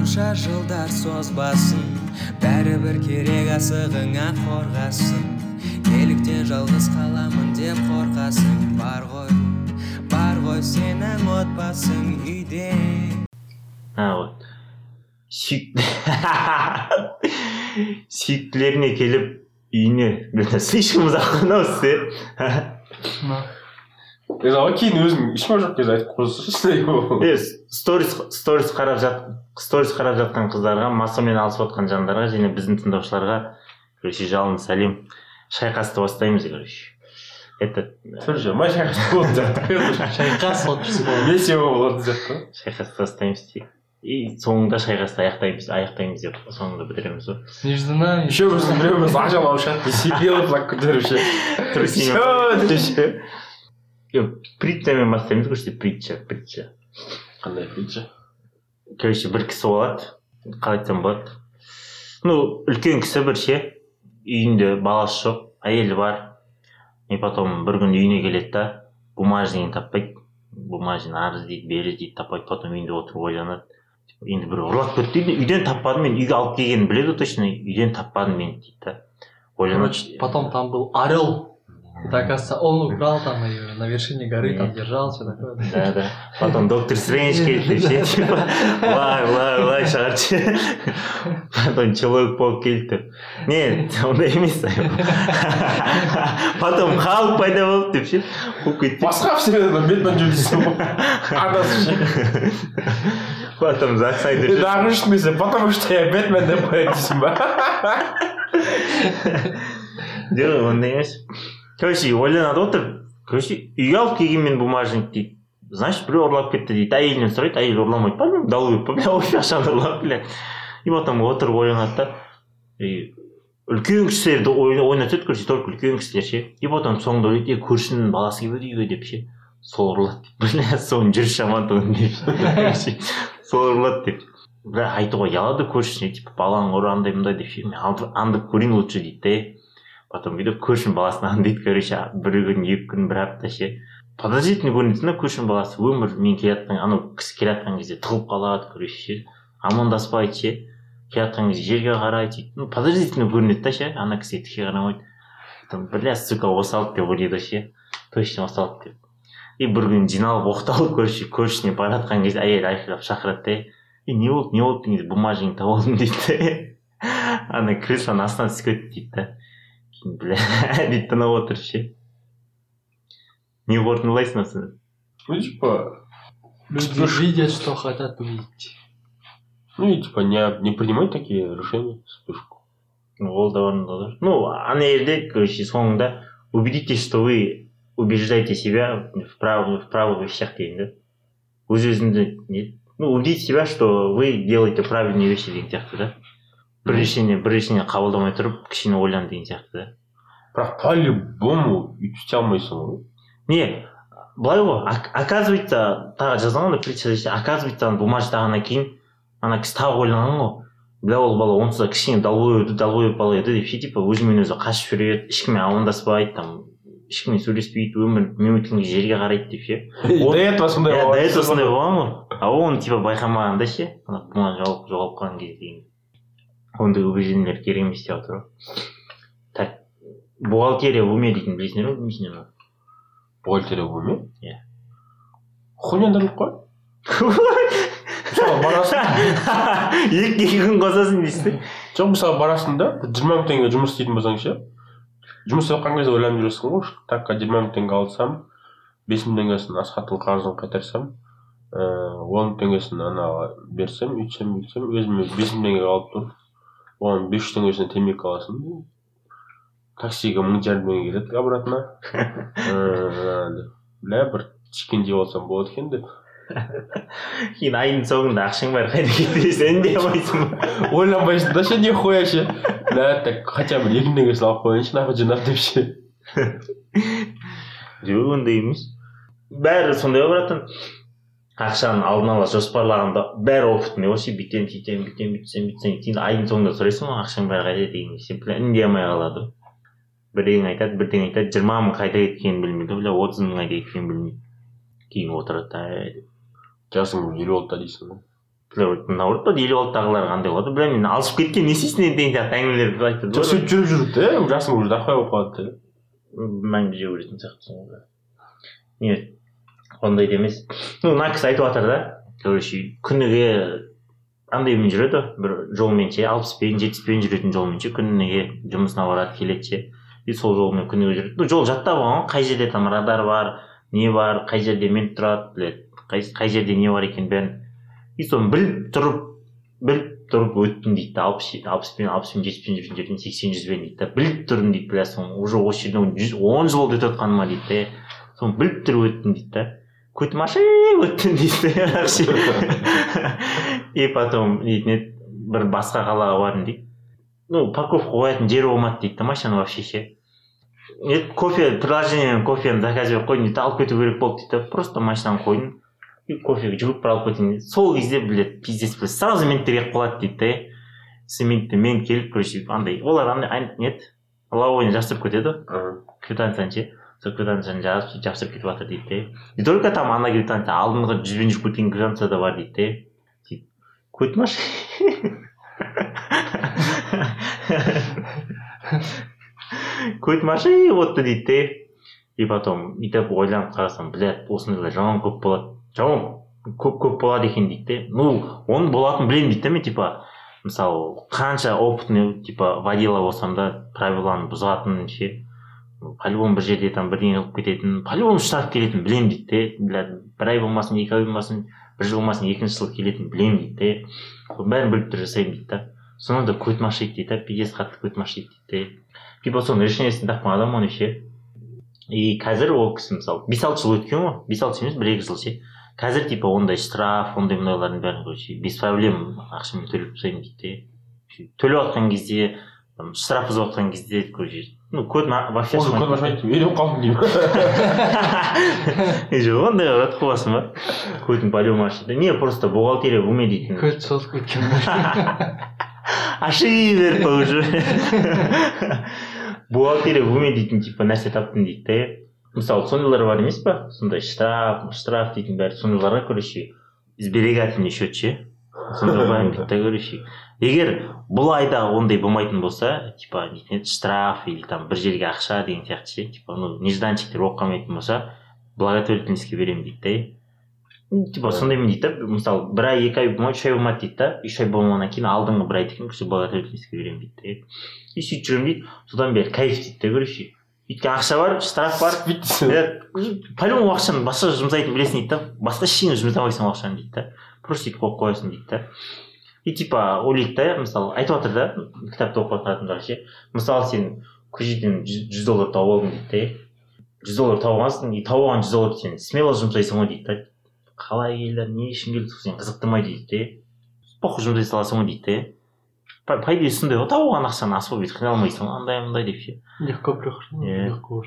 қанша жылдар созбасын бәрібір керек асығыңа қорғасын. Неліктен жалғыз қаламын деп қорқасың бар ғой бар ғой сенің отбасың үйде. А вот. Сүйікті сүйіктілеріне келіп үйіне слишком ұзақ қоймауыз ана кейін өзің ешкім жоқ кезде айтып қойсайшы е сторис сторис қарап жат сторис қарап жатқан қыздарға массамен алысып жатқан жандарға және біздің тыңдаушыларға короче жалынды сәлем. Шайқасты бастаймыз короче. Это слушай май шайқас болатын сияқты шайқас бесеу болатын сияқты шайқасты бастаймыз дейік и соңында шайқасты аяқтаймыз аяқтаймыз деп соңында бітіреміз ғой. Между нами үшеуміздің біреуміз ажал ауышады десе белый флаг ше притчамен бастаймыз короче притча притча қандай притча короче бір кісі болады қалай айтсам болады ну үлкен кісі бір ше үйінде баласы жоқ әйелі бар и потом бір күні үйіне келеді да бумажнигін таппайды бумажный ары іздейді бері іздейді таппайды потом үйінде отырып ойланады енді бір ұрлап кетті дейді үйден таппадым мен үйге алып келгенін біледі ғой точно үйден таппадым мен дейді да ойланады потом там был орел. Это, оказывается, он украл там ее на вершине горы, там держал, все такое. да да потом доктор стрэндж келді деп ше типа былай былай былай шығарды ше потом человек паук келді деп не ондай емес потом халық пайда болды деп ше болып кетті басқа вселеннадан бетмен жүрдейсің ғой адасып ше потом зак снайдер ше, дағы үшін десе потому что я бетмен деп қояды дейсің ба жоқ ондай емес короче ойланады отырып короче үйге алып келгенмен бумажник дейді. Значит біреу ұрлап кетті дейді. Әйелінен сұрайды әйелі ұрламайды па? Мен долой па? Бля ақшаны ұрлап бля. И потом отырып ойланады да. И үлкен кісілерді ой- ойнатады короче только үлкен кісілер ше. И потом соңында ойлайды е көршінің баласы келіп еді үйге деп ше. Сол ұрлады бля жүріс жаман тұғын деп сол ұрлады деп. Бірақ айтуға ұялады көршісіне типа балаң ұр андай мындай деп ше. Мен аңдып көрейін лучше дейді да потом бүйтіп көршінің баласын аңдиды короче бір күн екі күн бір апта ше. Подозрительный көрінеді да көршінің баласы өмір мен келатқан анау кісі келатқан кезде тығылып қалады короче ше. Амандаспайды ше. Келатқан кезде жерге қарайды сөйтіп ну подозрительно көрінеді да ше ана кісіге тіке қарамайды потом бля сука осы алды деп ойлайды ғой ше. Точно осы алды деп. И бір күні жиналып оқталып короче көршісіне бара жатқан кезде әйелі айқайлап шақырады да не болды не болды деген кезде бумажник тауып алдым дейді да ана креслоның астына түсіп кетті дейді да бля дейді тынып отыр ше не қорытындылайсың осыны ну типа Люди видят, что хотят увидеть. ну и типа не не принимать такие решения вспышку Ну, ол да орынды ғой. ну ана жерде короче соңында убедитесь что вы убеждаете себя в правых в правых вещах деген да өз өзіңді не ну убедите себя что вы делаете правильные вещи деген сияқты да бір решение бір решение қабылдамай тұрып кішкене ойлан деген сияқты да. бірақ по любому өйтіп істей алмайсың ғой. Не былай ғой ок- оказывается тағы жазған ғой притчада ше, оказывается ана бумаждағаннан кейін ана кісі тағы ойланған ғой. Бля ол бала онсыз да кішкене долбой еді долбой бала еді деп ше типа өзімен өзі қашып жүреді ешкіммен амандаспайды там ешкіммен сөйлеспейді өмір мен өткенге жерге қарайды деп ше. До этого сондай иә до болған этого сондай болған ғой. А оны типа байқамаған да ше. Ана бумага жоғалып жоғалып қалған кезде деген ондай убеждениелер керек емес деп жатыр ғой так бухгалтерия в уме дейтін білесіңдер ма білмейсіңдер ма бухгалтерия в уме? Иә. хуйняндырылып қой. Барасың? Екі күн қосасың дейсіз да жоқ мысалы барасың да жиырма мың теңге жұмыс істейтін болсаң ше жұмыс істеп жатқан кезде ойланып жүресің ғой такқа жиырма мың теңге алсам бес мың теңгесін асхаттың қарызын қайтарсам ыыы он мың теңгесін анаға берсем үйтсем бүйтсем өзіме бес мың теңге қалып тұр оған бес жүз теңгесіне темекі аласың таксиге мың жарым теңге кетеді обратно ыыы бля бір чикен жеп алсам болады екен деп кейін айдың соңында ақшаң бар қайда кетті сен де алмайсың ба ойланбайсың да ше нихуя ше бля так хотя бы екі мың теңгесін алып қояйыншы нахуй жинап деп ше жоқ ондай емес бәрі сондай ғой братан ақшаны алдын ала жоспарлағанда бәрі опытный ғой ше бүйтемін сөйтемін бүйтемін бүйтсем бүйтсем. Кейін айдың соңында сұрайсың ғой ақшаң бәрі қайда деген ше бля үндей алмай қалады? Ғой бірдеңе айтады бірдеңе айтады жиырма мың қайда кеткенін білмейді бля отыз мың қайда кеткенін білмейді. Кейін отырады да «Әй» деп. Жасың елу алтыда дейсің ғой. Мынау ұрды елу алтыдағылар қандай болады? Бля мен алысып кеткен не істейсің енді деген сияқты әңгімелер айтады жоқ сөйтіп жүріп жүріп те жасың уже дохуя болып қалады да мәңгі жеу көретін сияқтысың ғой не ондайды емес ну мына кісі айтып жатыр да короче күніге андаймен жүреді. Бір жолмен ше алпыспен жетпіспен жүретін жолмен ше күніге жұмысына барады келеді ше. И сол жолмен күніге жүреді. Ну жол жаттап алған ғой қай жерде там радар бар не бар қай жерде мент тұрады біледі. Қай, қай жерде не бар екенін бәрін. И соны біліп тұрып біліп тұрып өттім дейді да алпыс алпыспен алпыспен жетпіспен жүрген жерден сексен жүзбен дейді да біліп тұрдым дейді бля соны уже осы жерден он жыл болды өтіп жатқаныма дейді да соны біліп тұрып өттім дейді да. Көтмашев өттім дейді да и потом дейтін еді бір басқа қалаға бардым дейді ну парковка қоятын жер болмады дейді да машинаны вообще ше. Кофе приложениемен кофені заказ беріп қойдым дейді алып кету керек болды дейді да просто машинаны қойдым. И кофеге жүгіріп бір алып кетейін дейді сол кезде блять пиздец блядь сразу менттер келіп қалады дейді да цементте мент келіп короче андай олар андай не еді жабыстырып кетеді. Ғой квитанцияны ше. Сол квитанцияны жазып жабыстырып кетіп жатыр дейді да не только там ана квитанция алдыңғы жүзбен жүріп кеткен квитанция да бар дейді да сөйтіп көтмаш көтмаши отты дейді да и потом бүйтіп ойланып қарасам блядь осындайлар жаман көп болады. Жаман көп көп болады екен дейді да ну оның болатынын білемін дейді да мен типа мысалы қанша опытный типа водила болсам да правиланы бұзатынын ше. По любому бір жерде там бірдеңе қылып кететінін по любому штраф келетінін білемін дейді блядь бір ай болмасын екі ай болмасын бір жыл болмасын екінші жыл келетінін білемін дейді да соның бәрін біліп тұрып жасаймын дейді да. Сонан да көтім ашиды дейді да пиздец қатты көтім ашиды дейді да типа соның решениесін тапқан адам оны ше и қазір ол кісі мысалы бес алты жыл өткен ғой. Бес алты емес бір екі жыл ше. Қазір типа ондай штраф ондай мындайлардың бәрін короче без проблем ақшамен төлеп тастаймын дейді да төлеп жатқан кезде штраф бұзып жатқан кезде короче ну код вообще уже код үйреніп қалдым деймін жоқ ондай қылып қоясың ба кодын по не просто бухгалтерия в уме дейтін көз созып кеткен аши беріп па уже бухгалтерия в уме дейтін типа нәрсе таптым дейді да мысалы сондайлар бар емес па сондай штраф штраф дейтін бәрі сондайларға короче сберегательный счет ше сонда да короче егер бұл айда ондай болмайтын болса типа штраф или там бір жерге ақша деген сияқты ше типа ну нежданчиктер болып қалмайтын болса благотворительностьке беремін дейді да типа сондаймен дейді да мысалы бір ай екі ай болмайды үш ай болмады дейді да. Үш ай болмағаннан кейін алдыңғы бір айды короче благотворительностьке беремін дейді да и сөйтіп жүремін дейді. Содан бері кайф дейді да короче өйткені ақша бар штраф бар. По любому ақшаны басқа жұмсайтынын білесің дейді да. Басқа ештеңе жұмсамайсың ол ақшаны дейді да. Просто сөйтіп қойып қоясың дейді да и типа ойлайды да мысалы айтып жатыр да кітапты оқып жатқан адамдар ше мысалы сен көшеден жүз доллар тауып алдың дейді да жүз доллар тауып алғансың и тауып алған жүз долларды сен смело жұмсайсың ғой дейді да қалай келді не үшін келді сені қызықтырмайды дейді да похуй жұмсай саласың ғой дейді да по идее сондай ғой тауып алған ақшаны асып бүйтіп қиналмайсың ғой андай мындай деп ше легко Иә. легко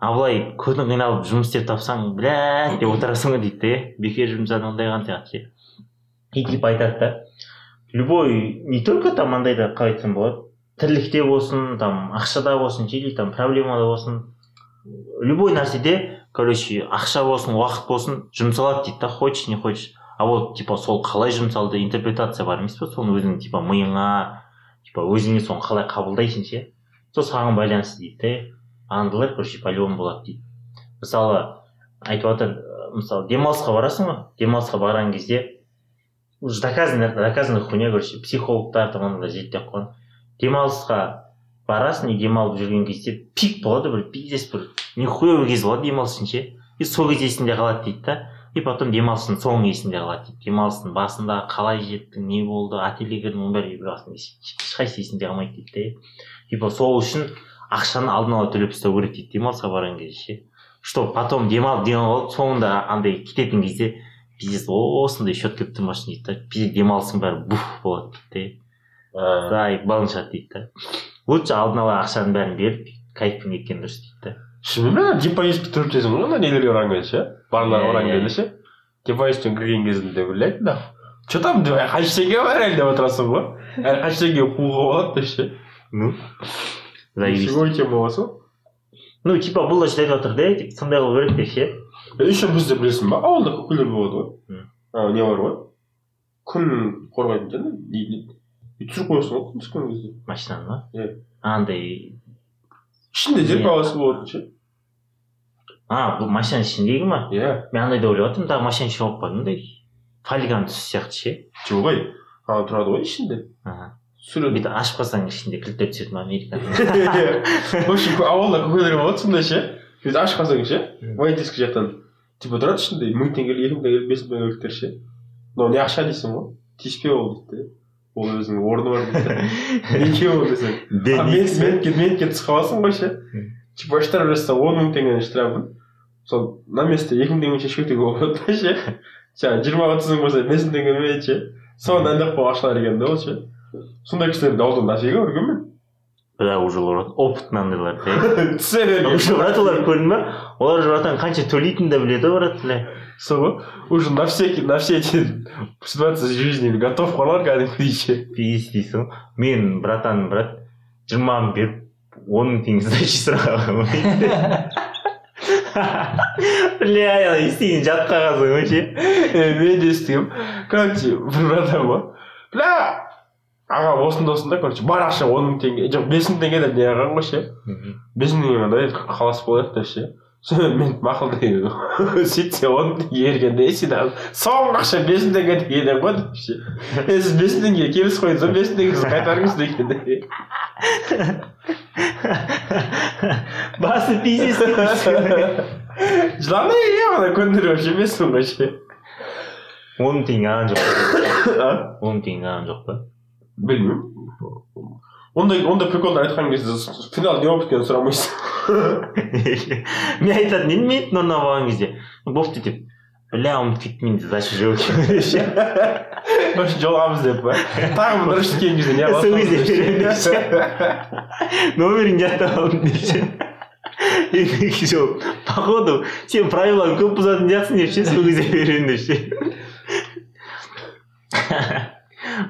а былай күні қиналып жұмыс істеп тапсаң блядь деп отырасың ғой дейді да бекер жұмсадың ондайған сияқты ше типа айтады да любой не только там андайда қалай айтсам болады тірлікте болсын там ақшада болсын или там проблемада болсын любой нәрседе короче ақша болсын уақыт болсын жұмсалады дейді да хочешь не хочешь. А вот типа сол қалай жұмсалды интерпретация бар емес па соны өзің типа миыңа типа өзіңе соны қалай қабылдайсың ше? Сол саған байланысты дейді да андайлар короче по любому болады дейді. Мысалы айтып жатыр мысалы демалысқа барасың ғой демалысқа барған кезде уже доказанный доказанный хуйня короче психологтар там аналар зерттеп қойған демалысқа барасың и демалып жүрген кезде пик болады бір пиздец бір нихуевый кез болады демалыс үшін ше и сол кез есіңде қалады дейді да. И потом демалыстың соңы есіңде қалады дейді. Демалыстың басында қалай жеттің не болды отельге кірдің оның бәрі ешқайсысы есіңде қалмайды дейді да типа сол үшін ақшаны алдын ала төлеп тастау керек дейді демалысқа барған кезде ше. Что потом демалып демалып соңында андай кететін кезде пиздец осындай счет келіп тұрмасын дейді да. Пиздец демалысың бәрі бух болады дейді да да ебалың шығады дейді да. Лучше алдын ала ақшаның бәрін беріп кайфпен кеткен дұрыс дейді да. Шынымен депозитке төлеп тастайсың ғой ана нелерге барған кезде ше Иә, барған иә. кезде ше депозиттен кірген кезінде блять да. Че там қанша теңге бар әлі деп отырасың ғой? Әлі қанша теңге қууға болады деп ше? Ну заебись. тема ну типа бұл да айтып жатыр да типа сондай қылу керек деп ше. Еще бізде білесің ба ауылда көкелер болады ғой ана не бар ғой күн қорғайтын жаңа не и түсіріп қоясың ғой күн түскен кезде машинаны ма иә андай ішінде зеркаласы болатын ше а бұл машинаның ішіндегі ма иә мен андай деп ойлап жатырмын дағы машина ішіне қойып қойдым андай полигон түс сияқты ше жоқ ой ана тұрады ғой ішінде сурет бүйтіп ашып қалсаң ішінде кілттер түсетін американың в общем ауылда көкелер болады сондай ше сөйтіп ашып қалсаң ше водительский жақтан типа тұрады ішінде мың теңгелік екі мың теңгелік бес мың теңгеліктер ше мынау не ақша дейсің ғой тиіспе ол дейді де ол өзінің орны бар дейді неге ол десең менікі түсіп қаласың ғой ше типа штраф жазса он мың теңгені штрафын сол на месте екі мың теңгемен шешіп кетуге болады да ше жаңағы жиырмаға түсің болса бес мың теңгемен ше соны дайындап қойған ақшалар екен да ол ше сондай кісілерді ауылдан дофига көргенмін бірақ уже олар опытный андайлар да түсе берген уже брат олар көрдің ба олар уже братан қанша төлейтінін де біледі ғой брат бля сол ғой уже на все на все эти ситуации жизни готов қойлар кәдімгідей ше пиздец дейсің ғой мен братан брат жиырма мың беріп он мың теңге сдачи сұраған ғой бля істеген жат қағазың ғой ше мен де естігемін короче бір братан ғой бля аға осындай осындай короче бар ақша он мың теңге жоқ бес мың теңге деп не қылған ғой ше бес мың теңге андай қалас болайық деп ше сонымен мен мақұл сөйтсе он мың теңге бергенде сен соңғы ақша бес мың теңге деген ғой деп ше е сіз бес мың теңгеге келісіп қойдыңыз ба бес мың теңгесін қайтарыңыз деген де басы пиздец жылана е ана көндіріп мың ғой ше он мың теңге алған жоқ па он мың теңге алған жоқ па білмеймін ондай ондай приколдар айтқан кезде финал не болып кеткенін сұрамайсың мен айтатын едім мен нұрына болған кезде бопты деп бля ұмытып кеттім мен сдача жоқ екен жолығамыз деп па тағы бір дұрыс келген кезде не Сол кезде беремін жаттап алдым екінші жол походу сен правиланы көп бұзатын сияқтысың деп ше сол кезде беремін деп ше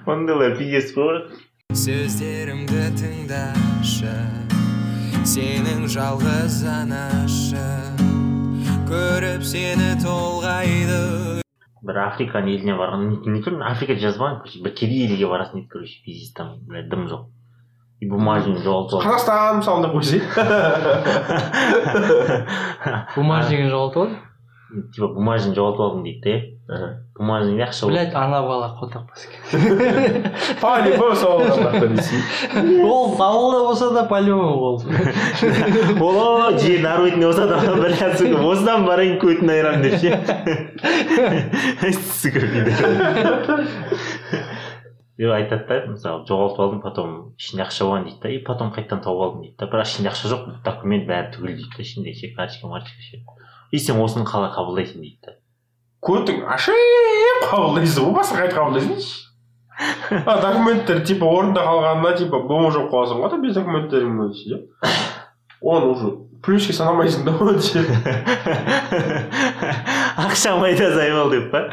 ондайлар пиздец болады сөздерімді тыңдашы сенің жалғыз анашың көріп сені толғайды бір африканың еліне барған не тұрмын африкада жазбаған короче бір кедей елге барасың дейді короче пиздец там бля дым жоқ. И бумажный жоғалтып алып. Қазақстан мысалы деп қойсай. Бумажнигін жоғалтып алды? Типа бумажный жоғалтып алдым дейді да бумажный ақша болды. блять ана бала қотақпас екен по любому сол дейсің ол ауылда болса да по любому ол о жер болса да бля сука осыдан барайын көтін айырамын деп ше сука айтады да мысалы жоғалтып алдым потом ішінде ақша болған дейді да и потом қайтадан тауып алдым дейді да бірақ ішінде ақша жоқ документ бәрі түгел дейді да ішінде ше карточка марочка ше и сен осыны қалай қабылдайсың дейді да көтің ашып қабылдайсың ғой басқа қайтып қабылдайсың а документтер типа орнында қалғанына типа бома жоқ қаласың ғой да без документтерің ше оны уже плюске санамайсың да оны ше ақшам айда зайбал деп па?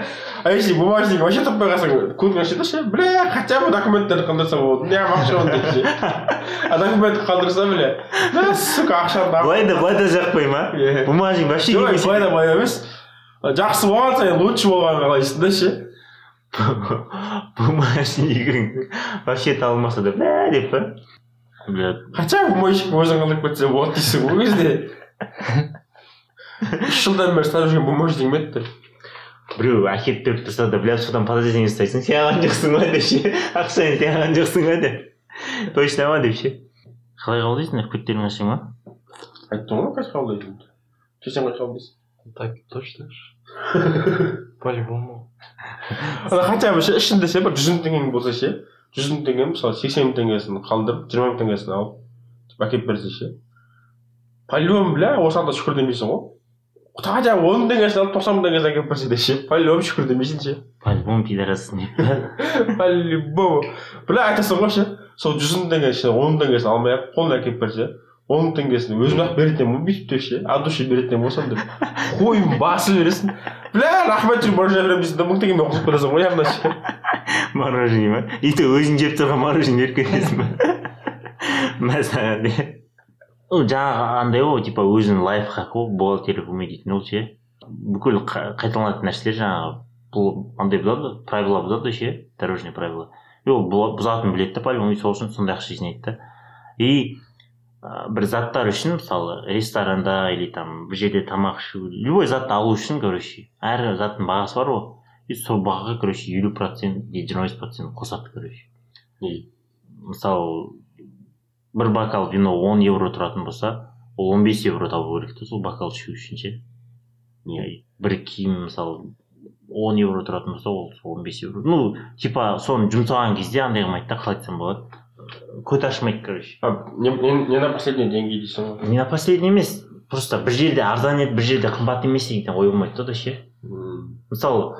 А если бумажник вообще таппай қалсаң көтің ашады да ше бля хотя бы документтерді қалдырса болады неғып ақша деп ше а документті қалдырса бля сука ақшаны былай да былай да жақпаймын а Иә. бумажник вообще жоқ былай да былай емес. Жақсы болған сайын лучше болғанын қалайсың да ше бумажнигің вообще табылмаса да бля деп па хотя бы мойщик өзің қалдырып кетсе болады дейсің ғой ол кезде үш жылдан бері ұстап жүрген бумажник ма еді біреу әкеліп беріп тұрса да бля содан подозрение ұстайсың сен алған жоқсың ба деп ше ақшаны сен алған жоқсың ба деп точно ма деп ше қалай қабылдайсыңдар көттерің ашың ма айттым ғой қайсы қабылдайтын сен қайсы қабылдайсың так точно по любому ана хотя бы ше ішінде ше бір жүз мың теңгең болса ше жүз мың теңге мысалы сексен мың теңгесін қалдырып жиырма мың теңгесін алып әкеліп берсе ше по любому бля осыған да шүкір демейсің ғой хотя бы он мың теңгесін алып тоқсан мың теңгесін әкеліп берсе де ше по любому шүкір демейсің ше по любому пидорассың деп по любому бля айтасың ғой ше сол жүз мың теңге ше он мың теңгесін алмай ақ қолына әкеліп берсе. Он мың теңгесін өзім ақ беретін едім ғой бүйтіп деп ше. От души беретін болсам деп. Қойын басып жібересің бля рахмет жүр мороженое беремін дейсің да мың теңгемен құтылып бересің ғой яғни ше. Мороженое ма? И то өзің жеп тұрған мороженое беріп кетесің ба? Мәссаған деп ол жаңағы андай ғой типа өзінің лайфхак қой бухгалтерлік умение дейтін ол ше. Бүкіл қа- қайталанатын нәрселер жаңағы бұл андай ғой правила бұзады ше дорожный правила. И ол бұзатынын біледі да по любому сол үшін сондай ақша жинайды да и ә, бір заттар үшін мысалы ресторанда или там бір жерде тамақ ішу любой затты алу үшін короче әр заттың бағасы бар ғой. И сол бағаға короче елу процент не жиырма бес процент қосады короче. Мысалы бір бокал вино он евро тұратын болса ол он бес евро табу керек та сол бокал ішу үшін ше. Бір киім мысалы он евро тұратын болса ол он бес евро. Ну типа соны жұмсаған кезде андай қылмайды да қалай айтсам болады. Көт ашмайды короче? Не, не, не на последний деньги дейсің ғой не на последний емес просто бір жерде арзан еді бір жерде қымбат емес деген ой болмайды да ше мысалы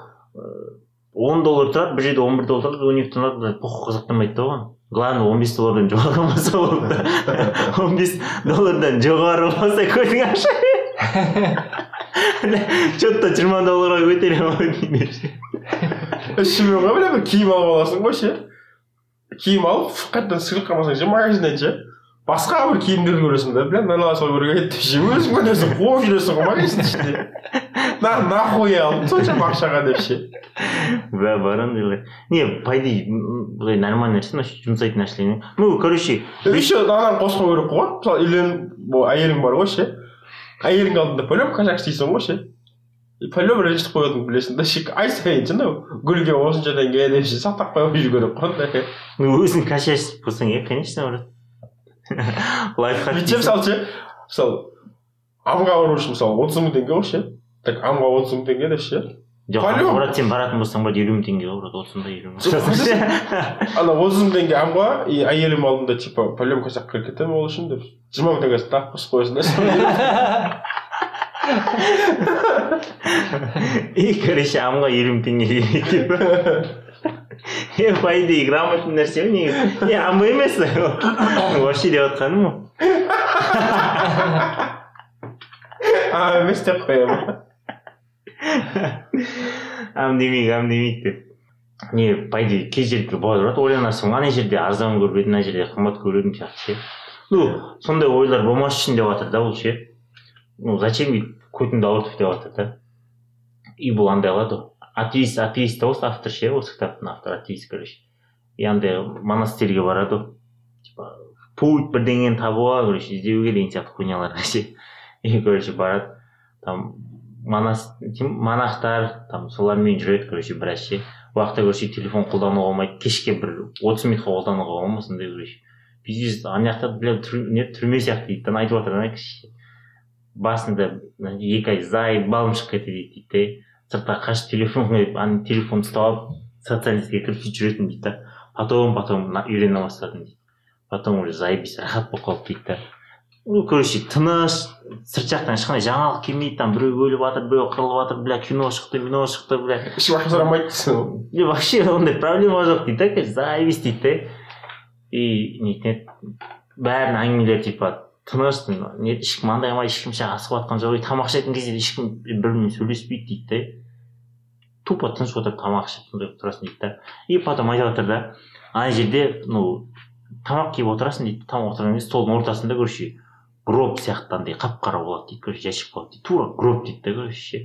он доллар тұрады бір жерде он бір доллар тұрады он екі тұрады похуй қызықтырмайды да оған главное он. Бес доллардан жоғары болса болды да он бес доллардан жоғары болса көзің аша че то жиырма долларға көтеремін ау деймін ше. ішіме ғой бля бір киім алып аласың ғой ше киім алып қайтадан сыйлық қалмасаң ше магазиннен ше басқа бір киімдерді көресің да бля мынаны алсам керек еді деп ше өзің көресің қуып жүресің ғой магазин ішінде на нахуй алдым соншама ақшаға деп ше бля бар ондайлар не по идее былай нормальный нәрсе жұмсайтын нәрселер ну короче еще ананы қосу керек қой мысалы үйленіп әйелің бар ғой ше әйелің алдында по любому косяк істейсің ғой ше любому ренжітіп қоятыныңды білесің да сайын ше анау гүлге осынша теңге деп ше сақтап қойып жүру керек қой андай ну өзің косячить болсаң иә конечно брат лайфхак бүйтсе мысалы ше мысалы амға бару үшін мысалы отыз мың теңге ғой ше так амға отыз мың теңге деп ше жоқ брат сен баратын болсаң брат елу мың теңге ғой брат отызында елу мың ана отыз мың теңге амға и әйелім алдында типа по любому косяк кіріп кетемін ол үшін деп жиырма мың теңгесін тағы қосып қоясың да и короче амға елу мың теңге деп е по идее грамотный нәрсе ғой негізі е ам емес вообще деп жатқаным ғой а емес деп қоямын ам демейік ам демейік деп не по идее кей жерде болады брат ойланасың ана жерде арзан көріп едім мына жерде қымбат көріп едім сияқты ше ну сондай ойлар болмас үшін деп жатыр да ол ше ну зачем көтіңді ауыртып деп жатыр да. И бұл андай қылады атеист атеист та осы автор ше осы кітаптың авторы атеист короче. И андай монастырьге барады ғой. Типа путь бірдеңені табуға короче іздеуге деген сияқты хуйняларға ше и короче барады. Там монахтар там солармен жүреді короче біраз ше. Жақта короче телефон қолдануға болмайды. Кешке бір отыз минутқа қолдануға болмайды сондай короче. Пиздец ана жақта бля түрме сияқты дейді да айтып жатыр ана кісі басында екі ай заебалым шығып кетті дейді дейді сыртқа қашып телефон қойып ана телефонды ұстап алып социальностьке кіріп сөйтіп жүретін дейді да. Потом потом үйрене бастадым дейді. Потом уже заебись рахат болып қалды дейді да. Ну короче тыныш сырт жақтан ешқандай жаңалық келмейді там біреу өліп жатыр біреу қырылып жатыр бля кино шықты мино шықты бля. Ешкім ақша сұрамайды дейсің ғой и вообще ондай проблема жоқ дейді да заебись дейді да и нетін еді бәрінің әңгімелері типа тыныш не ешкім андай қылмайды ешкім ше асығып жатқан жоқ. И тамақ ішетін кезде ешкім бір бірімен сөйлеспейді дейді да тупо тыныш отырып тамақ ішіп сондай тұрасың дейді да. И потом айтып жатыр да ана жерде ну тамақ киіп отырасың дейді. Тамақ отырған кезде столдың ортасында короче гроб сияқты андай қап қара болады дейді короче ящик болады дейді. Тура гроб дейді да короче. Ше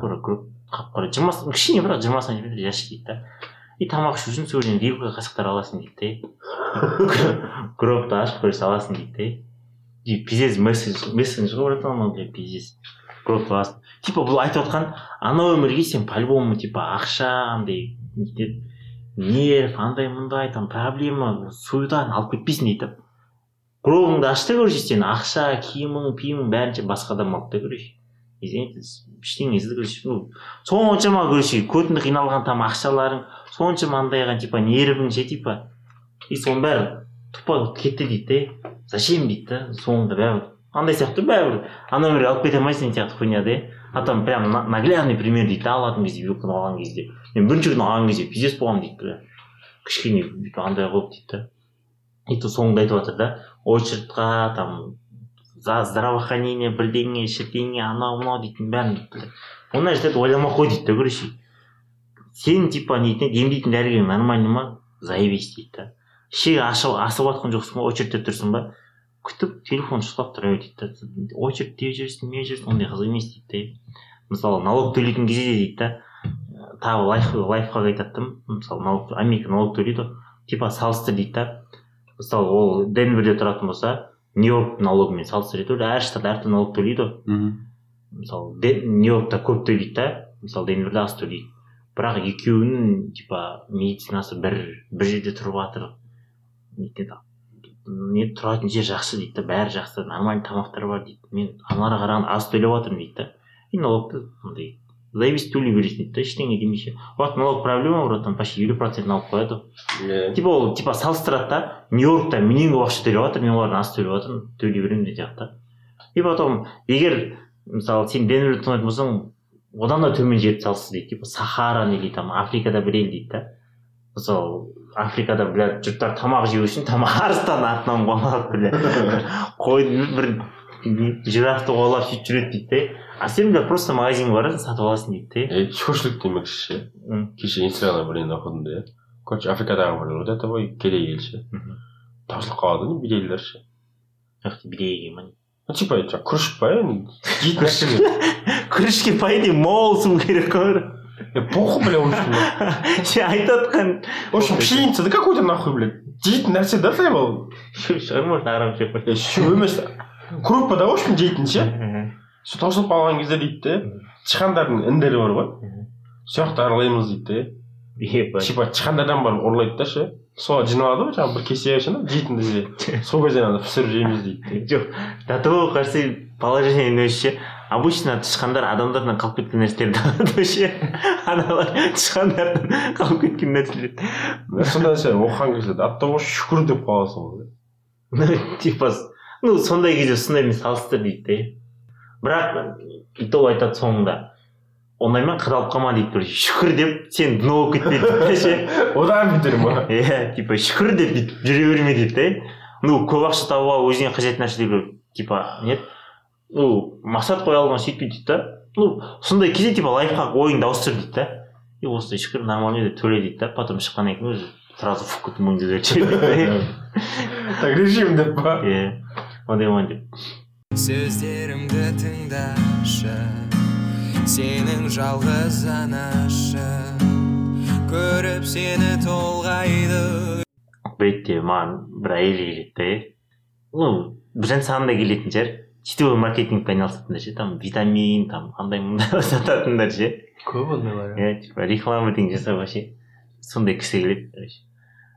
тура гроб қап қара жиырма кішкене бірақ жиырма сантиметр ящик дейді да. И тамақ ішу үшін сол жерден вилка қасықтар аласың дейді да гробты ашып короче аласың дейді и пиздец месседж месседж ғой братан анау бля пиздец гробты аласың типа бұл айтып отқан ана өмірге сен по любому типа ақша андай нерв андай мындай там проблема суетаны алып кетпейсің дейді да гробыңды аш та короче сен ақша киімің пиімің бәрін ше басқа адам алды да короче извините ештеңеңізді короче ну соншама короче көтіңді қиналған там ақшаларың соншама андайған типа нервің ше типа. И соның бәрі тупо кетті дейді да зачем дейді да соңында бәрібір. Андай сияқты бәрібір. Ана өмірге алып кете алмайсың деген сияқты хуйня да а там прям на- наглядный пример дейді да алатын кезде вилканы алған кезде. Мен бірінші күні алған кезде пиздец болғанмын дейді бля кішкене бүйтіп андай қылып дейді да и то соңында айтып жатыр да очередьқа там за здравоохранение бірдеңе шірдеңе анау мынау дейтін бәрін оны айтады ойламай қой дейді да короче. Сен типа нетін еді, емдейтін дәрігерің нормальный ма? Заебись дейді да ішегі ашып асып жатқан жоқсың ба? Очередьте тұрсың ба? Күтіп телефон ұстап тұра бер дейді да. Очередь деп жүрсің не жүрсің ондай қызық емес дейді да мысалы налог төлейтін кезде де дейді да тағы лайф лайфхак айтады да мысалы налог америка налог төлейді ғой. Типа салыстыр дейді да. Мысалы ол денверде тұратын болса нью йорк налогымен салыстырады ғой әр штат әртүрлі налог төлейді ғой. Мхм. Мысалы нью йоркта көп төлейді да. Мысалы денверде аз төлейді. Бірақ екеуінің типа медицинасы бір бір жерде тұрып жатыр. Не тұратын жер жақсы дейді да бәрі жақсы нормальный тамақтар бар дейді. Мен аналарға қарағанда аз төлеп жатырмын дейді да и налогты андай заебись төлей бересің дейді да ештеңе демейше вот налог проблема братан почти елу процент алып қояды. Ғой иә. Типа ол типа салыстырады да нью йоркта менен көп ақша төлеп жатыр мен олардан аз төлеп жатырмын төлей беремін деген сияқты. И потом егер мысалы сен денверде тұратын болсаң одан да төмен жерді салыстыр дейді. Типа сахара или там африкада бір ел дейді да мысалы африкада бля жұрттар тамақ жеу үшін там арыстан артынан қуалап бля қойды бір жирафты қуалап сөйтіп жүреді дейді да а сен бля просто магазинге барасың сатып аласың дейді да е шошырлық демекші. Ше кеше инстаграмда бір енді оқыдым да иә короче африкадағы бір вот это ғой кедей ел ше таусылып қалады ғой бедейлер ше. Бедейге ма ну типа күріш па енді жейтін нәрселер күрішке по идее мол су керек қой е похуй бля в общем сен айтып жатқан в общем пшеница да какой то нахуй блядь жейтін нәрсе да саябал шығар может арам жеп шөп емес крупа да в общем жейтін ше сол таусылып қалған кезде дейді де тышқандардың індері бар ғой сол жақты аралаймыз дейді де типа тышқандардан барып ұрлайды да ше? Солар жиналады ғой жаңағы бір кесе ше жейтін десе сол кезде ана пісіріп жейміз дейді де жоқ до того кажется положение өзі ше обычно тышқандар адамдардан қалып кеткен нәрселерді алады вообще. Аналар тышқандардан қалып кеткен нәрселерді сондай нәрсе оқыған кезде того шүкір деп қаласың ғой типа ну сондай кезде сондаймен салыстыр дейді да бірақ и то айтады соңында ондаймен қадалып қалма дейді короче шүкір деп сен дно болып кетпе дейді ше одан бетер ма? Иә типа шүкір деп бүйтіп жүре берме дейді да ну көп ақша табуға өзіңе қажетті нәрселерге типа не еді, ну мақсат қоя алған сөйтпей дейді да. Ну сондай кезде типа лайфхак ойыңды ауыстыр дейді да. И осылай шүкір нормально деп төле дейді да. Потом шыққаннан кейін уже сразу фукут мойныңды дейді так режим деп па? Иә ондай деп. Сөздерімді тыңдашы сенің жалғыз анашың көріп сені толғайды. Бетте маған бір әйел келеді да иә ну біржан саған да келетін шығар. Сетевой маркетингпен айналысатындар ше там витамин там андай мындай сататындар ше көп ондайлар иә типа реклама бірдеңе жасап вообще сондай кісі келеді короче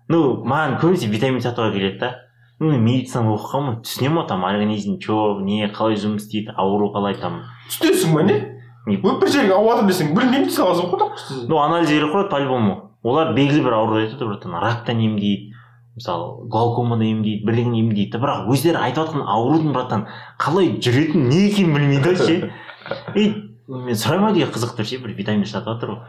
ну маған көбінесе витамин сатуға келеді да ну мен медицина оқығанмын түсінемін ғой там организм че не қалай жұмыс істейді ауру қалай там түсінесің ба не бір жерге ауып жатыр десең білмеймін дей саласың ғой ну анализ керек қой по любому олар белгілі бір ауруды айтады братан рактан емдейді мысалы глаукоманы емдейді бірлігін емдейді. Бірақ өздері айтып жатқан аурудың братан қалай жүретінін не екенін білмейді ғой ше. И мен сұраймын деген қызық тұр ше бір витамин сатып жатыр ғой.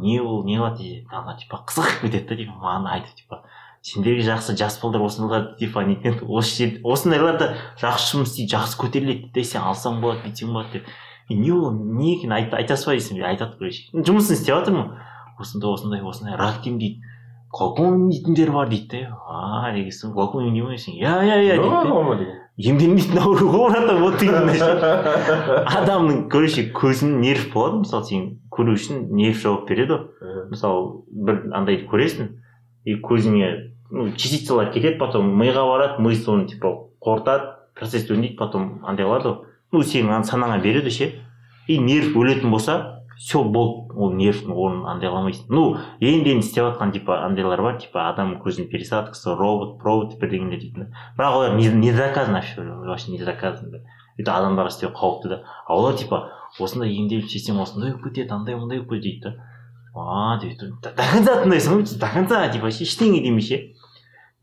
Не ол не қылады ана типа қызығып кетеді да типа маған айтып типа сендерге жақсы жас балдар осындайлар типа неткен осы жер осындайларда жақсы жұмыс істейді жақсы көтеріледі дейді сен алсаң болады бүйтсең болады деп. Не ол не екенін айт, айта салай десем айтады короче. Жұмысын істеп жатырмын. Осындай осындай осындай рак емдейді. Емдейтіндер бар дейді да а деген соң глаукома емдей ма десең иә иә иә дейді емделмейтін ауру ғой братан вот именно адамның короче көзінің нерв болады мысалы сен көру үшін нерв жауап береді ғой мысалы бір андайды көресің и көзіңе ну частицалар кетеді потом миға барады ми соны типа қорытады процесс өңдейді потом андай қылады ғой ну сенің ана санаңа береді ше и нерв өлетін болса все болды ол нервтің орнын андай қыла алмайсың ну енді енді істеп жатқан типа андайлар бар типа адам көзінің пересадкасы робот провод бірдеңелер дейтін бірақ олар не, не доказано вообще вообще не доказано это адамдар істеу қауіпті да. А олар типа осындай емделіп жесең осындай болып кетеді андай мындай болып кетеді дейді да а дейді до конца тыңдайсың ғой до конца типа ше ештеңе демей ше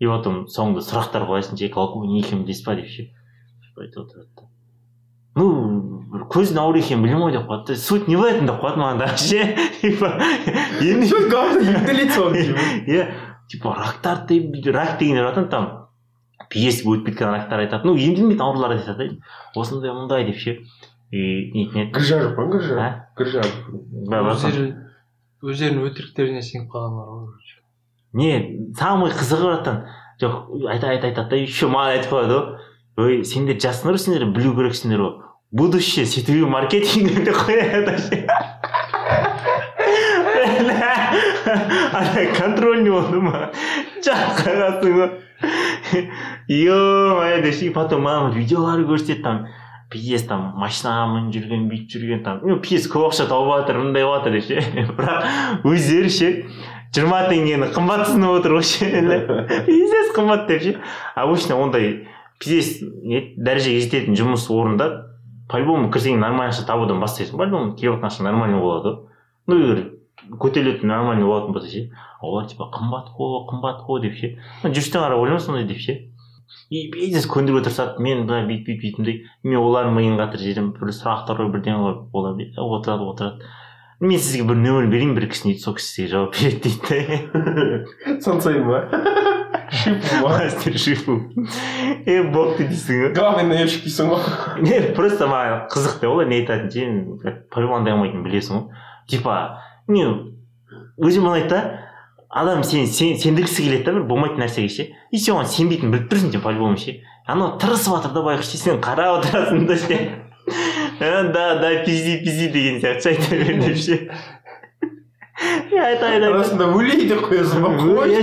и потом соңында сұрақтар қоясың ше не екенін білесіз ба деп ше айтып отырады да ну бір көздің ауру екенін білемін ғой деп қояды да суть не в этом деп қояды маған да. Ше? Типа енді Все главное емделеді сол иә типа емдейді рак дегендер айтады там пьес өтіп кеткен рактар айтады. Ну емделмейтін ауруларды айтады да. Осындай мындай деп ше. И нетін еді жоқ па ба- ба- өздері өздерінің өтіріктеріне сеніп қалғандар ғой короче. не самый қызығы братан жоқ айта айта айтады да еще маған айтып қояды ғой. Ой сендер жассыңдар ғой сендер білу керексіңдер ғой. Будущее сетевой маркетинг деп қояды ше ана контрольный болды ма жаққа қаласың ғой е мое потом маған видеолар көрсетеді там пиздец там машинаға мініп жүрген бүйтіп жүрген там ну пиздец көп ақша тауып жатыр мындай болып жатыр ше бірақ өздері ше жиырма теңгені қымбат ұсынып отыр ғой ше пиздец қымбат деп ше. Обычно ондай пиздец дәрежеге жететін жұмыс орында по любому кірсең нормальный ақша табудан бастайсың по любому келіп жатқан ақша нормальный болады. Ну егер көтерілетін нормальный болатын болса ше. Олар типа қымбат қой қымбат қой деп ше. Жүрістен қарап ойлама сондай деп ше. И бизнес көндіруге тырысады мен мына бүйтіп бүйтіп бүйтімдей мен олардың миын қатыр жіберемін бір сұрақтар қойып бірдеңе қойып олар отырады отырады. Мен сізге бір нөмір берейін бір кісіні дейді сол кісі сізге жауап береді дейді Сонсай ма? Шипу ма? мастер шифу е бопты дейсің ғой Главный наебщик дейсің ғой. не просто маған қызық та олар не айтатынын ше по любому андай қылмайтынын білесің ғой типа не өзім ұнайды да адам сен сен сендіргісі келеді да бір болмайтын нәрсеге ше и сен оған сенбейтінін біліп тұрсың сен по любому ше анау тырысып жатыр да байғұс ше сен қарап отырасың да ше «Ә, да да пизди пизди деген сияқты ше айта бер деп ше айта айта Арасында өлей деп қоясың ба? Ой,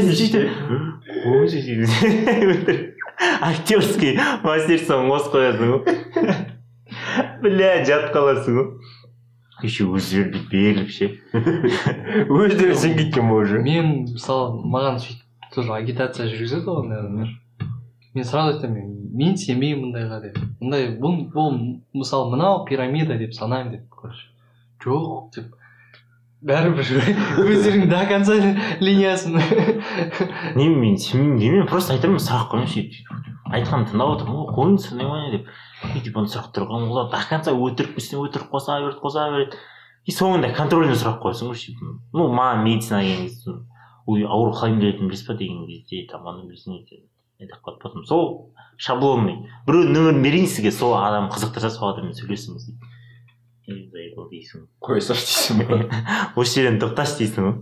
актерский мастерствоны қосып қоясың ғой бля жатып қаласың ғой еще өздері бүйтіп беріліп ше Өздері сенгенге ма уже? мен мысалы маған сөйтіп тоже агитация жүргізеді ғой например мен сразу айтамын мен сенбеймін мұндайға деп мындай бұл бұл мысалы мынау пирамида деп санаймын деп короче жоқ деп бәрібір. Өздерің до конца линиясын. Не мен сенбеймін демеймін просто айтамын сұрақ қоямын сөйтіп айтқанын тыңдап отырмын. Ғой қойыңызшы внимание деп. Бүйтіп оны сұрақ қоямын олар до конца өтірік пісін өтірік қоса береді қоса береді. И соңында контрольный сұрақ қоясың ғой ну маған медицина деген кезде ой ауру қалай емделетінін білесіз ба деген кезде там аны білесің деп қалады потом. Сол шаблонный біреудің нөмірін берейін сізге сол адам қызықтырса сол адаммен сөйлесіңіз. дейді Дейсің Қоя салшы дейсің ба? осы жерден тоқташы дейсің ғой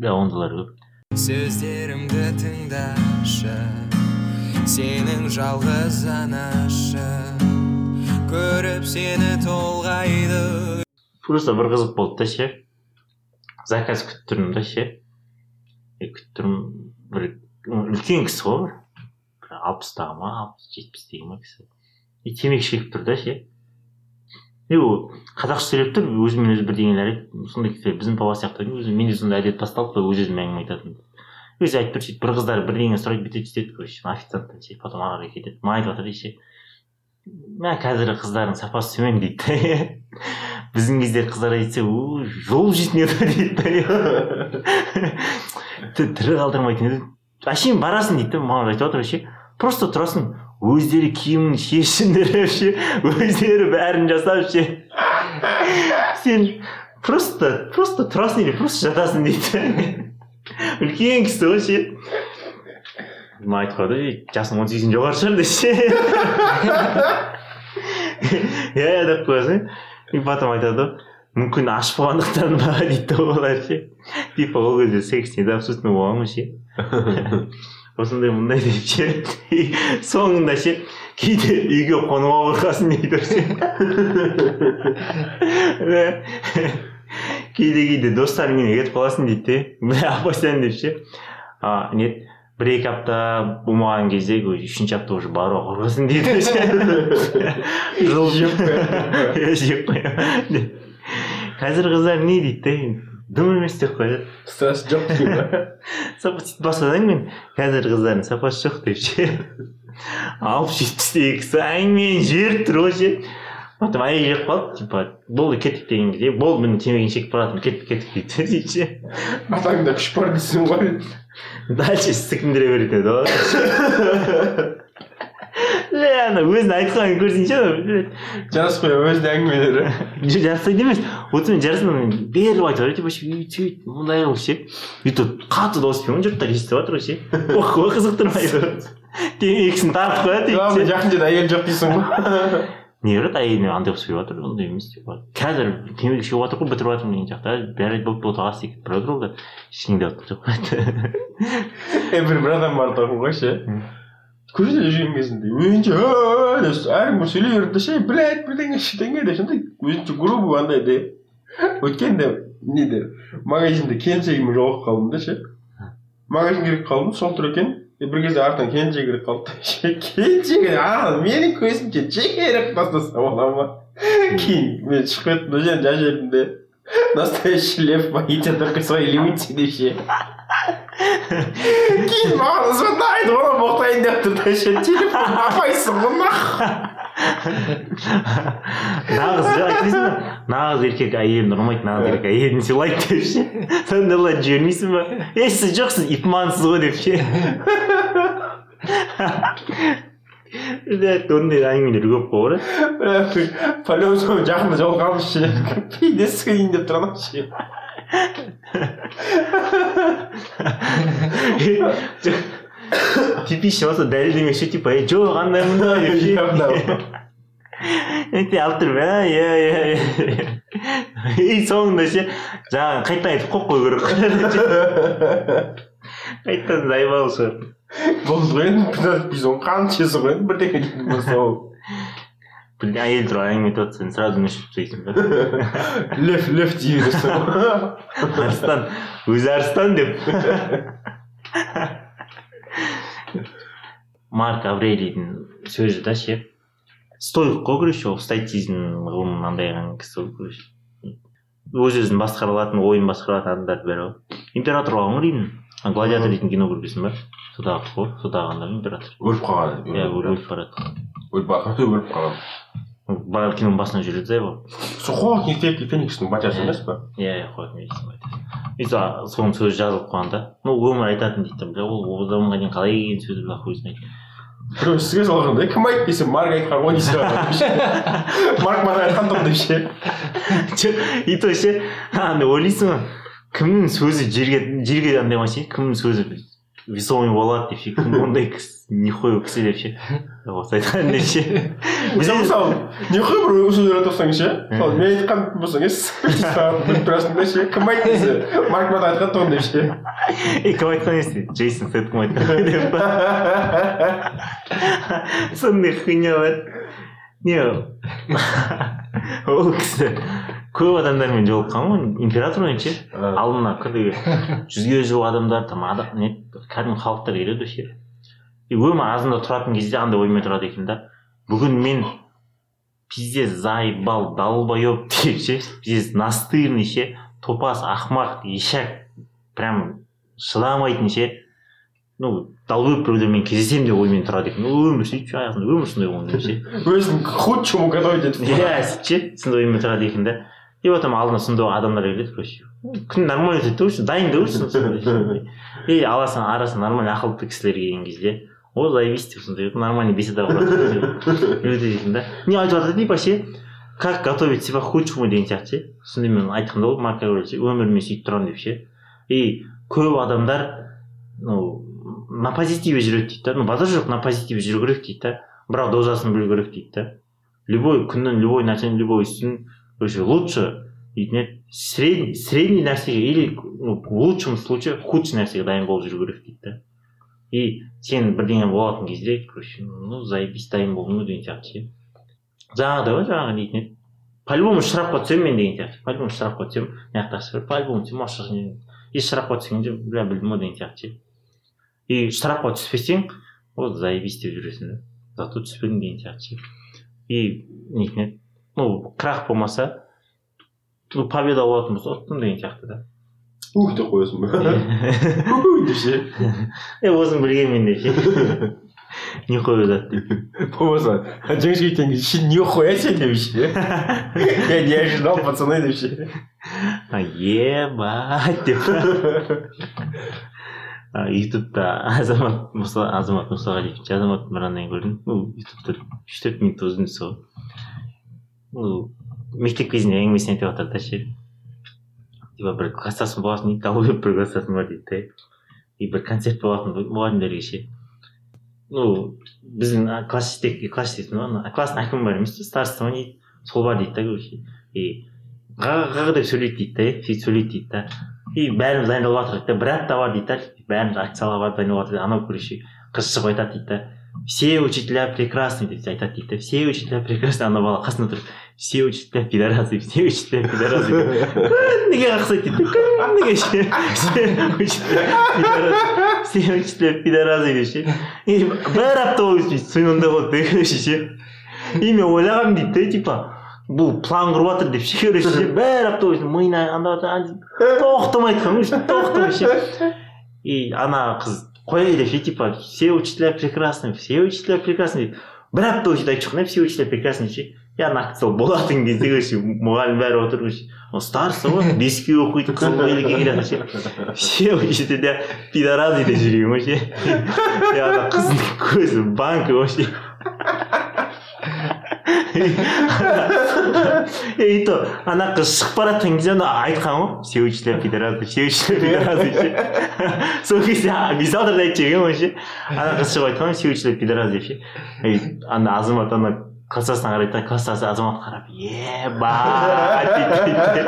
бля ондайлар көп сөздерімді тыңдашы сенің жалғыз анашың көріп сені толғайды. Просто бір қызық болды да ше. Заказ күтіп тұрмын да ше. Күтіп тұрмын бір үлкен кісі ғой бір. Алпыстағы ма алпыс жетпістегі ма кісі. И темекі шегіп тұр да ше. И ол қазақша сөйлеп тұр өзімен өзі бірдеңелер айтып сондай біздің папа сияқты өзі менде сондай әдет басталып өз өзіме әңгіме айтатын. Өзі айтып тұр сөйтіп бір қыздар бірдеңе сұрайды бүйтеді сөйтеді короче официанттан ше потом ары қарай кетеді маған айтып жатыр ше мә қазіргі қыздардың сапасы төмен дейді біздің кезде қыздар айтса жол жейтін еді дейді тірі қалдырмайтын еді. Вообще барасың дейді да маған айтып жатыр ше просто тұрасың өздері киімін шешіндіріп ше өздері бәрін жасап ше сен просто просто тұрасың или просто жатасың дейді. Үлкен кісі ғой ше маған айтып қалды «Ей, жасың он сегізден жоғары шығар дейді ше иә деп қоясың и потом айтады ғой мүмкін ашып болғандықтан ба дейді да олар ше типа ол кезде секс недоступный болған ғой ше осындай мындай деп ше соңында ше кейде үйге қонуға қорқасың дейді ше кейде кейде достарыңмен кетіп қаласың дейді де постоянно деп ше а не бір екі апта болмаған кезде үшінші апта уже баруға қорқасың дейді Жеп иә қоямын қазір қыздар не дейді да дым емес деп қояды Стресс жоқ ба? сапа сөйтіп бастадым мен. Қазір қыздардың сапасы жоқ деп ше. Алпыс жетпістегі кісі әңгімені жіберіп тұр ғой ше. Потом әйел жеп қалды типа болды кеттік деген кезде болды мен темекіні шегіп бара жатырмын кеттік кеттік дейді дейді ше. Атаңда күш бар дейсің ғой. дальше сікіндіре береді ғой. ля ана өзінің айтқанын көрсеңші. Жарас қоя өзінің әңгімелері. жоқ жарысайды емес. Отымен жарысынан беріліп айтып жатыр. Типа сөйт сөйт мындай қыл ше. Бүйтіп қатты дауыспен жұрттар естіп жатыр ғой ше ой қызықтырмайды темекісін тартып қояды Главное жақын жерде әйел жоқ дейсің ғой. не береді әйеліне андай қылып сөйлеп жатыр ондай емес типа қазір темекі шегіп жатыр ғой бітіріп жатырмын деген сияқты. Бәрі болып болды ағасы секілді бір отыр ол да. Ештеңе деп жатқан жоқ Е бір бір адам бар тұғын ғой ше. Көшеде жүрген кезінде өзінше деп әркім сөйлей берді де ше блять бірдеңе шетеңе деп сондай өзінше грубый андай де өткенде неде магазинде келіншегім жоғалып қалдым да ше магазинге кіріп қалдым сол тұр екен и бір кезде артынан келіншегі кіріп қалды да ше келіншегі а менің көзімше жіберіп тастаса бола ма кейін мен шығып кеттім да жерін жазып жібердім де настоящий лев боится только своей лимитси деп ше кейін маған звондайды одан боқтайын деп тұр да ше телефон апайсың ғой нағыз айтпайсың ба? Нағыз еркек әйелін ұрмайды нағыз еркек әйелін сыйлайды деп ше. Сондайларды жібермейсің ба? Ей сіз жоқсыз ипмансыз ғой деп ше. Ондай әңгімелер көп қой ғой бірақ по любому жақында жолығамыз ше пиздескайын деп тұр анау ше. Типичный болса дәлелдемекші типа ей жоқ андай мындай деп ше алып тұрып иә иә иә и соңында ше жаңағы қайтадан айтып қойып қою керек қайтадан заебал шығар болды ғой енді бизон қаншасы ғой енді бірдеңе әйел туралы әңгіме айтып жатса сен сразу өшіріп тастайсың ба лев лев дей бересің ғой арыстан өзі арыстан деп? Марк аврелийдің сөзі да ше стоик қой короче ол стоицизм ғылымын андайған кісі ғой короче. Өз өзін басқара алатын ойын басқара алатын адамдардың бәрі ғой император болған ғой А гладиатор дейтін кино көргенсің ба содағы ғой содағы андай император өліп қалған иә өліп барады өліп қалған өліп қалған Ба- киноның басынан жүреді зайбо сол хоакин феникстің батясы емес па иә иә айтады и со- соның сөзі жазылып қойған да ну өмір айтатын дейді бля ол заманға дейін қалай келген сөзі бля хуй знает біреу сізге салғанда кім айтты десе марк айтқан ғой дейсің марк маған айтқан тұғын деп ше и то ше андай ойлайсың ғой кімнің сөзі жерге жерге андай ма кімнің сөзі весомый болады деп ше кім ондай кісі нихуя кісі деп ше осы айтқан деп ше сен мысалы нехуй бір сөз ойлап тұрсаң ше мысалы мен айтқан болсаң е біліп тұрасың да ше кім айтты десе марк маған айтқан тұғын деп ше ей кім айтқан емес джейсон стэтком айтқан деп па сондай хуйня бар не ол кісі көп адамдармен жолыққан ғой императормен ше алдына кәдімгі жүзге жуық адамдар там не кәдімгі халықтар келеді ше и өмір азында тұратын кезде андай оймен тұрады екен да. Бүгін мен пиздец заебал долбоеб деп ше пиздец настырный ше топас ақымақ ешак прям шыдамайтын ше. Ну долбоеб біреулермен кездесемін деп оймен тұрады екен. Өмір сөйтіп аяғында өмір сондай болған ше. Өзін к худшему готовить етіп иә ше сондай оймен тұрады екен да. И потом алдына сондай адамдар келеді короче күн нормально өтеді да дайын да в общем сондай. и аласың арасында нормально ақылды кісілер келген кезде о заебись деп сондай нормальный беседа дейтін да не айтып жатыр типа ше как готовить себя к худшему деген сияқты ше сондаймен айтқан да ғой марк Аврелий ше өмірмен сөйтіп тұрамын деп ше и көп адамдар ну на позитиве жүреді дейді да ну базар жоқ на позитиве жүру керек дейді да бірақ дозасын білу керек дейді да любой күннің любой нәрсенің любой ісін короче лучше средний средний нәрсеге или ну в лучшем случае худший нәрсеге дайын болып жүру керек дейді да. И сен бірдеңе болатын кезде короче ну заебись дайын болдың ғой деген сияқты ше жаңағыдай ғой жаңағы дейтін еді по любому штрафқа түсемін мен деген сияқты по любому штрафқа түсемін мына жақта по любому түсемін жаққа и штрафқа түскенде бля білдім ғой деген сияқты ше и штрафқа түспесең вот заебись деп жүресің да. Зато түспедің деген сияқты ше и нетін еді ну крах болмаса победа болатын болса ұттым деген сияқты да. Ух деп қоясың ба? Деп ше? Е өзің білгенмен деп ше. Не қойып деп болмаса жеңіске кеткен кезде ше нихуя себе деп ше? Я не ожидал пацаны деп ше? Ебать деп. Ютубта азамат азамат мұсағалиев азамат мыраннан көрдім ну ютубта үш төрт минут үзіндісі ғой ну мектеп кезінде әңгімесін айтып жатыр да ше типа бір класстасым болатын дейді долбоеб бір класстасым бар дейді да и бір концерт болатын мұғалімдерге ше ну біздің класс класс ма ана класстың әкімі бар емес пе староста ма дейді сол бар дейді да короче и ға деп сөйлейді дейді да сөйтіп сөйлейді дейді да. И бәріміз дайындалып жатырмық да бір апта бар дейді да бәріміз акцияға барып дайындалып жатырмық анау короче қыз шығып айтады дейді да. Все учителя прекрасны деп айтады дейді да. Все учителя прекрасны ана бала қасында тұрып все учителя пидорасы все учителя пидорасы күніге қақсайды дейді күніге ше все учителя пидорасы деп ше и бір апта бойы сөйтіп сондай болды короче ше и мен ойлағанмын дейді да типа бұл план құрып жатыр деп ше короче ше бір апта бойы миына анда тоқтамай айтқан ғой тоқтамай ше и ана қыз қояй деп ше типа все учителя прекрасны все учителя прекрасны дейді бір апта бойы айтып шыққан все учителя прекрасны ше и ана сол болатын кезде короче мұғалім бәрі отыр ол староста ғой беске оқиды қызыл көйлекке келеді ше все учителя пидорасы деп жүрген ғой ше и ана қыздың көзі банка вообще и то ана қыз шығып бара жатқан кезде ана айтқан ғой все учителя пидорасы все учителя пидорасы ше сол кезде бес алты айтып жіберген ғой ше ана қыз шығып айтқан все учителя пидорасы деп ше ана азамат ана классасына қарайды да класстасы азамат қарап ебать дейді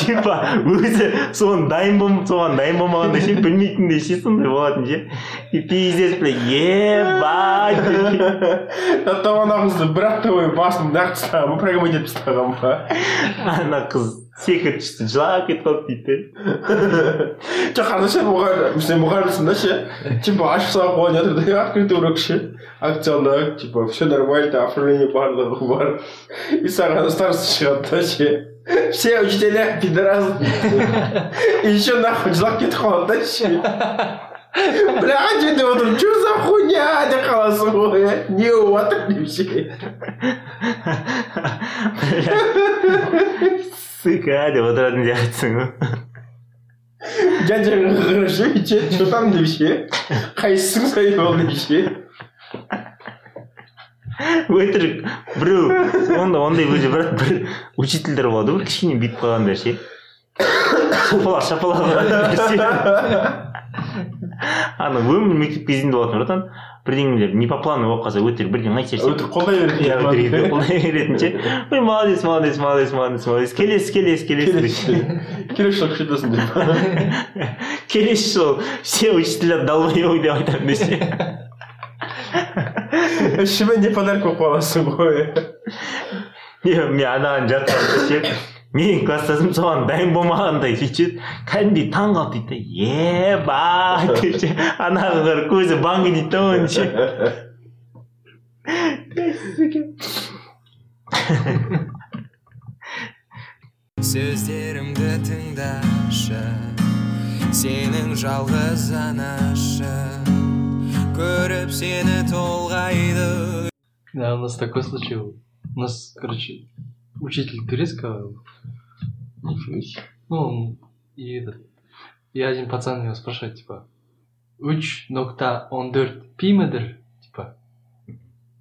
типа өзі соған дайын бол соған дайын болмағандай ше білмейтіндей ше сондай болатын ше. И пиздец бля ебать ана қызды бір апта бойы басын нақ тастаған ба программа етіп тастаған ба. Ана қыз секіріп түсті жылап кетіп қалды дейді жоқ қарашы мұғалім сен мұғалімсің да ше типа ашық сабақ болайын жатыр да открытый урок ше акционда типа все нормально оформление барлығы бар и саған староста шығады да ше все учителя пидорасы и еще нахуй жылап кетіп қалады да ше бля ана жерде отырып че за хуйня деп қаласың ғой иә не болып жатыр деп ше сука деп отыратын сияқтысың ғой дядяға қарап ше че че там деп ше қайсысың сай ол деп ше өтірік біреу онда ондай өзі бір бір учительдер болады ғой кішкене бүйтіп қалғандар ше шапалақ шапалақ ана өмір мектеп кезінде болатын братан. Бірдеңелер не по плану болып қалса өтірік бірдеңе айтса ше өтірік қолдай береді иә өтірік қолдай беретін ше. Ой молодец молодец молодец молодец молодец. Келесі келесі келесі. Келесі жылы күшейтесің деп. Келесі жолы все учителя долбоебы деп айтамын десе. Ішіме не подарок болып қаласың ғой мен анаған жақтан ше. Менің класстасым соған дайын болмағандай сөйтеді кәдімгідей таң қалды дейді да ебать деп ше анаға қарап көзі бангі дейді да оның ше. Сөздерімді тыңдашы сенің жалғыз анашың көріп сені толғайды. Да, у нас такой случай был. У нас, короче, учитель турецкого. Ну, и этот. И один пацан его спрашивает, типа, үч нокта он төрт пи мыдыр? Типа.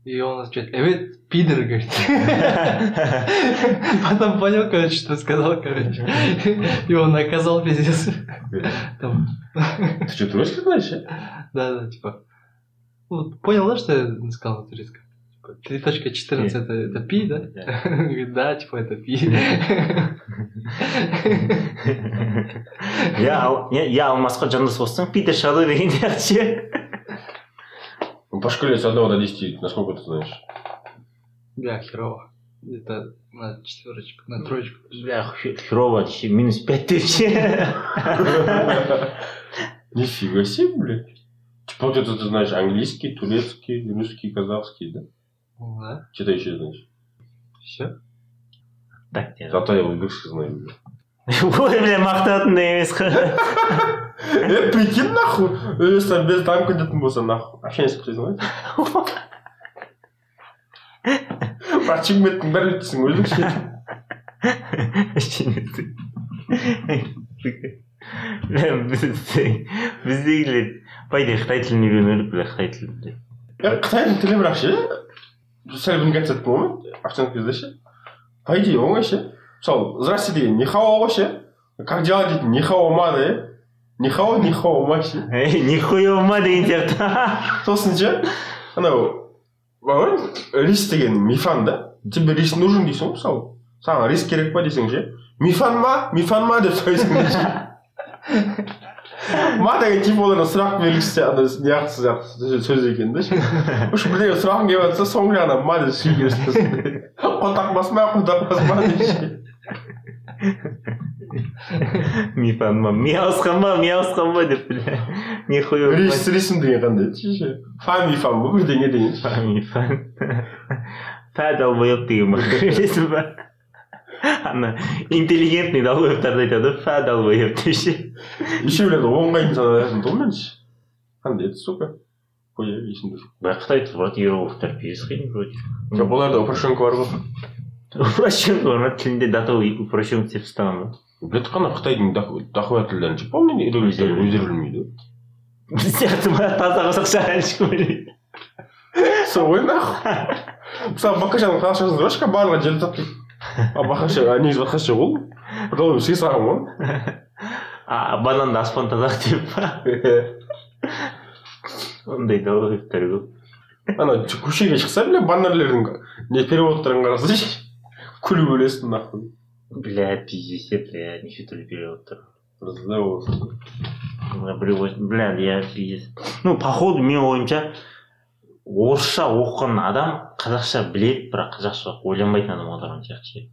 И он отвечает, evet, пидор, говорит. Потом понял, короче, что сказал, короче. И он наказал пиздец. Ты что турецкий знаешь Да, да, типа. Ну, понял, да, что я сказал на турецком? Типа, 3.14 это, это пи, да? Говорит, да, типа это пи. иә ал иә алмасқа жандос болсаң питер шығады ғой деген сияқты ше по шкале с одного до десяти насколько ты знаешь Бля, херово. Это на четверочку, на троечку. бля херово минус пять деп ше нифига себе блядь типа вот это ты знаешь английский турецкий русский казахский да Ну да. что ты еще знаешь Все. так зато я узбекский знаю. Ой бля мақтанатын да емес қой э прикинь нахуй. Өзбекстан без там кететін болса нахуй. Общение с знаешь парчингметтің бәрін өтесің өзбекше біздегілер идее қытай тілін керек бля қытай тілін е қытайдың тілі бірақ ше сәл сәт болмайды акцент кезде ше по идее оңай ше мысалы здрасте деген нихао ғой ше как дела дейтін нихао ма да иә нихао нихао ма ше ей нихуя ма деген сияқты сосын ше анау рис деген мифан да тебе рис нужен дейсің ғой мысалы саған рис керек па десең ше мифан ма мифан ма деп сұрайсың ма деген типолардан сұрақ белгісі андай неғысы сияқты сөз екен да уж бірдеңе сұрағың келіп жатса соңғы жағынан ма деп сөйлей бересің қотақпас ма қотақпас ма деп мифан ба мияусқан ба мияусқан ба деп бля нихуя рейсім деген қандай ше фа мифан ба бірдеңе деген ше мифан фә долбоеб деген білесің ба ана интеллигентный долбоебтарды айтады ғой фә долбоеб деп ше еще біреуді оңғайын санайтын тұғым мен ше қандай еді сука. Есімде жоқ бірақ қытайда вроде. Иероглифтер писать вроде жоқ оларда упрощенка бар ғой упрощенка бар ма тілінде датовый упрощенка істеп тастаған ба біледі қана қытайдың дохуя тілдерін ше помню иероглифтерін өздері білмейді ғой біз сияқты ма таза қазақша ешкім білмейді сол ғой нахуй? Мысалы бақашаның қазақшасын сұрашқа барлығы желі тап дейді а бақаша негізі бақаша ғой бір ол сый саған ғой а бананды аспан тазақ деп па ондай долбоебтер көп ана көшеге шықса бля баннерлердің не переводтарын қарасайшы күліп өлесің нахуй бля пиздец бля неше түрлі переводтар бля я пиздец ну походу менің ойымша орысша оқыған адам қазақша біледі бірақ қазақша ойланбайтын адам аударған сияқты ше.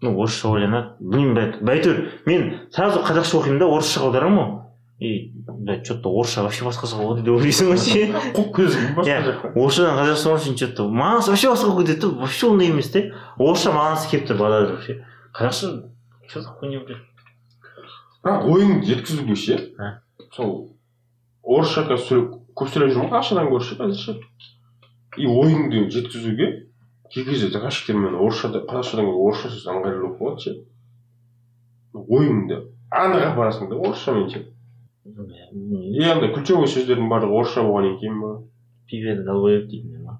Ну орысша ойланады. Білмеймін әйтеуір мен сразу қазақша оқимын да орысшаға аударамын ғой. И блядь че то орысша вообще басқаша болады деп ойлайсың ғой ше. Қуып көзің басқа иә жаққа. орысшадан қазақша үшін че то мағынасы вообще басқа болып кетеді да вообще ондай емес те. Орысша мағынасы келіп тұр бала вообще қазақша че за хуйня блядь? Бірақ ойыңды жеткізуге ше. Сол орысша қазір сөйлеп көп сөйлеп жүрмін ғой қазақшадан гөрі ше қазір ше и ойыңды жеткізуге кей кезде заказчиктермен орысшада қазақшадан гөрі орысша сөз ыңғайлы болып қалады ше ойыңды анық апарасың да орысшамен ше и андай ключевой сөздердің барлығы орысша болғаннан кейін ба пивец долбоеб дейтін ма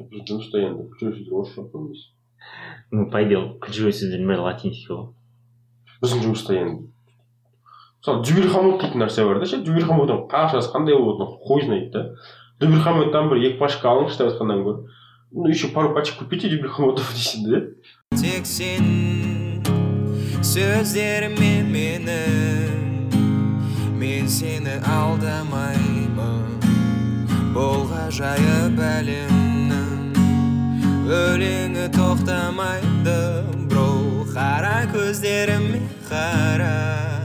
жұмыста енді ключевой сөздер орысша көбінесе ну по делу ключевой сөздердің бәрі латинский ғой біздің жұмыста енді мысалы дюбельхамут дейтін нәрсе бар да ше дюбельхамуттың қазақшасы қандай болатынын хуй знает да. Дюбельхамуттан бір екі пачка алыңызшы деп айтқаннан гөрі ну еще пару пачек купите дюбельхамутов дейсің да тек сен сөздеріме менің мен сені алдамаймын. Бұл ғажайып әлемнің өлеңі тоқтамайды бро қара көздеріме қара.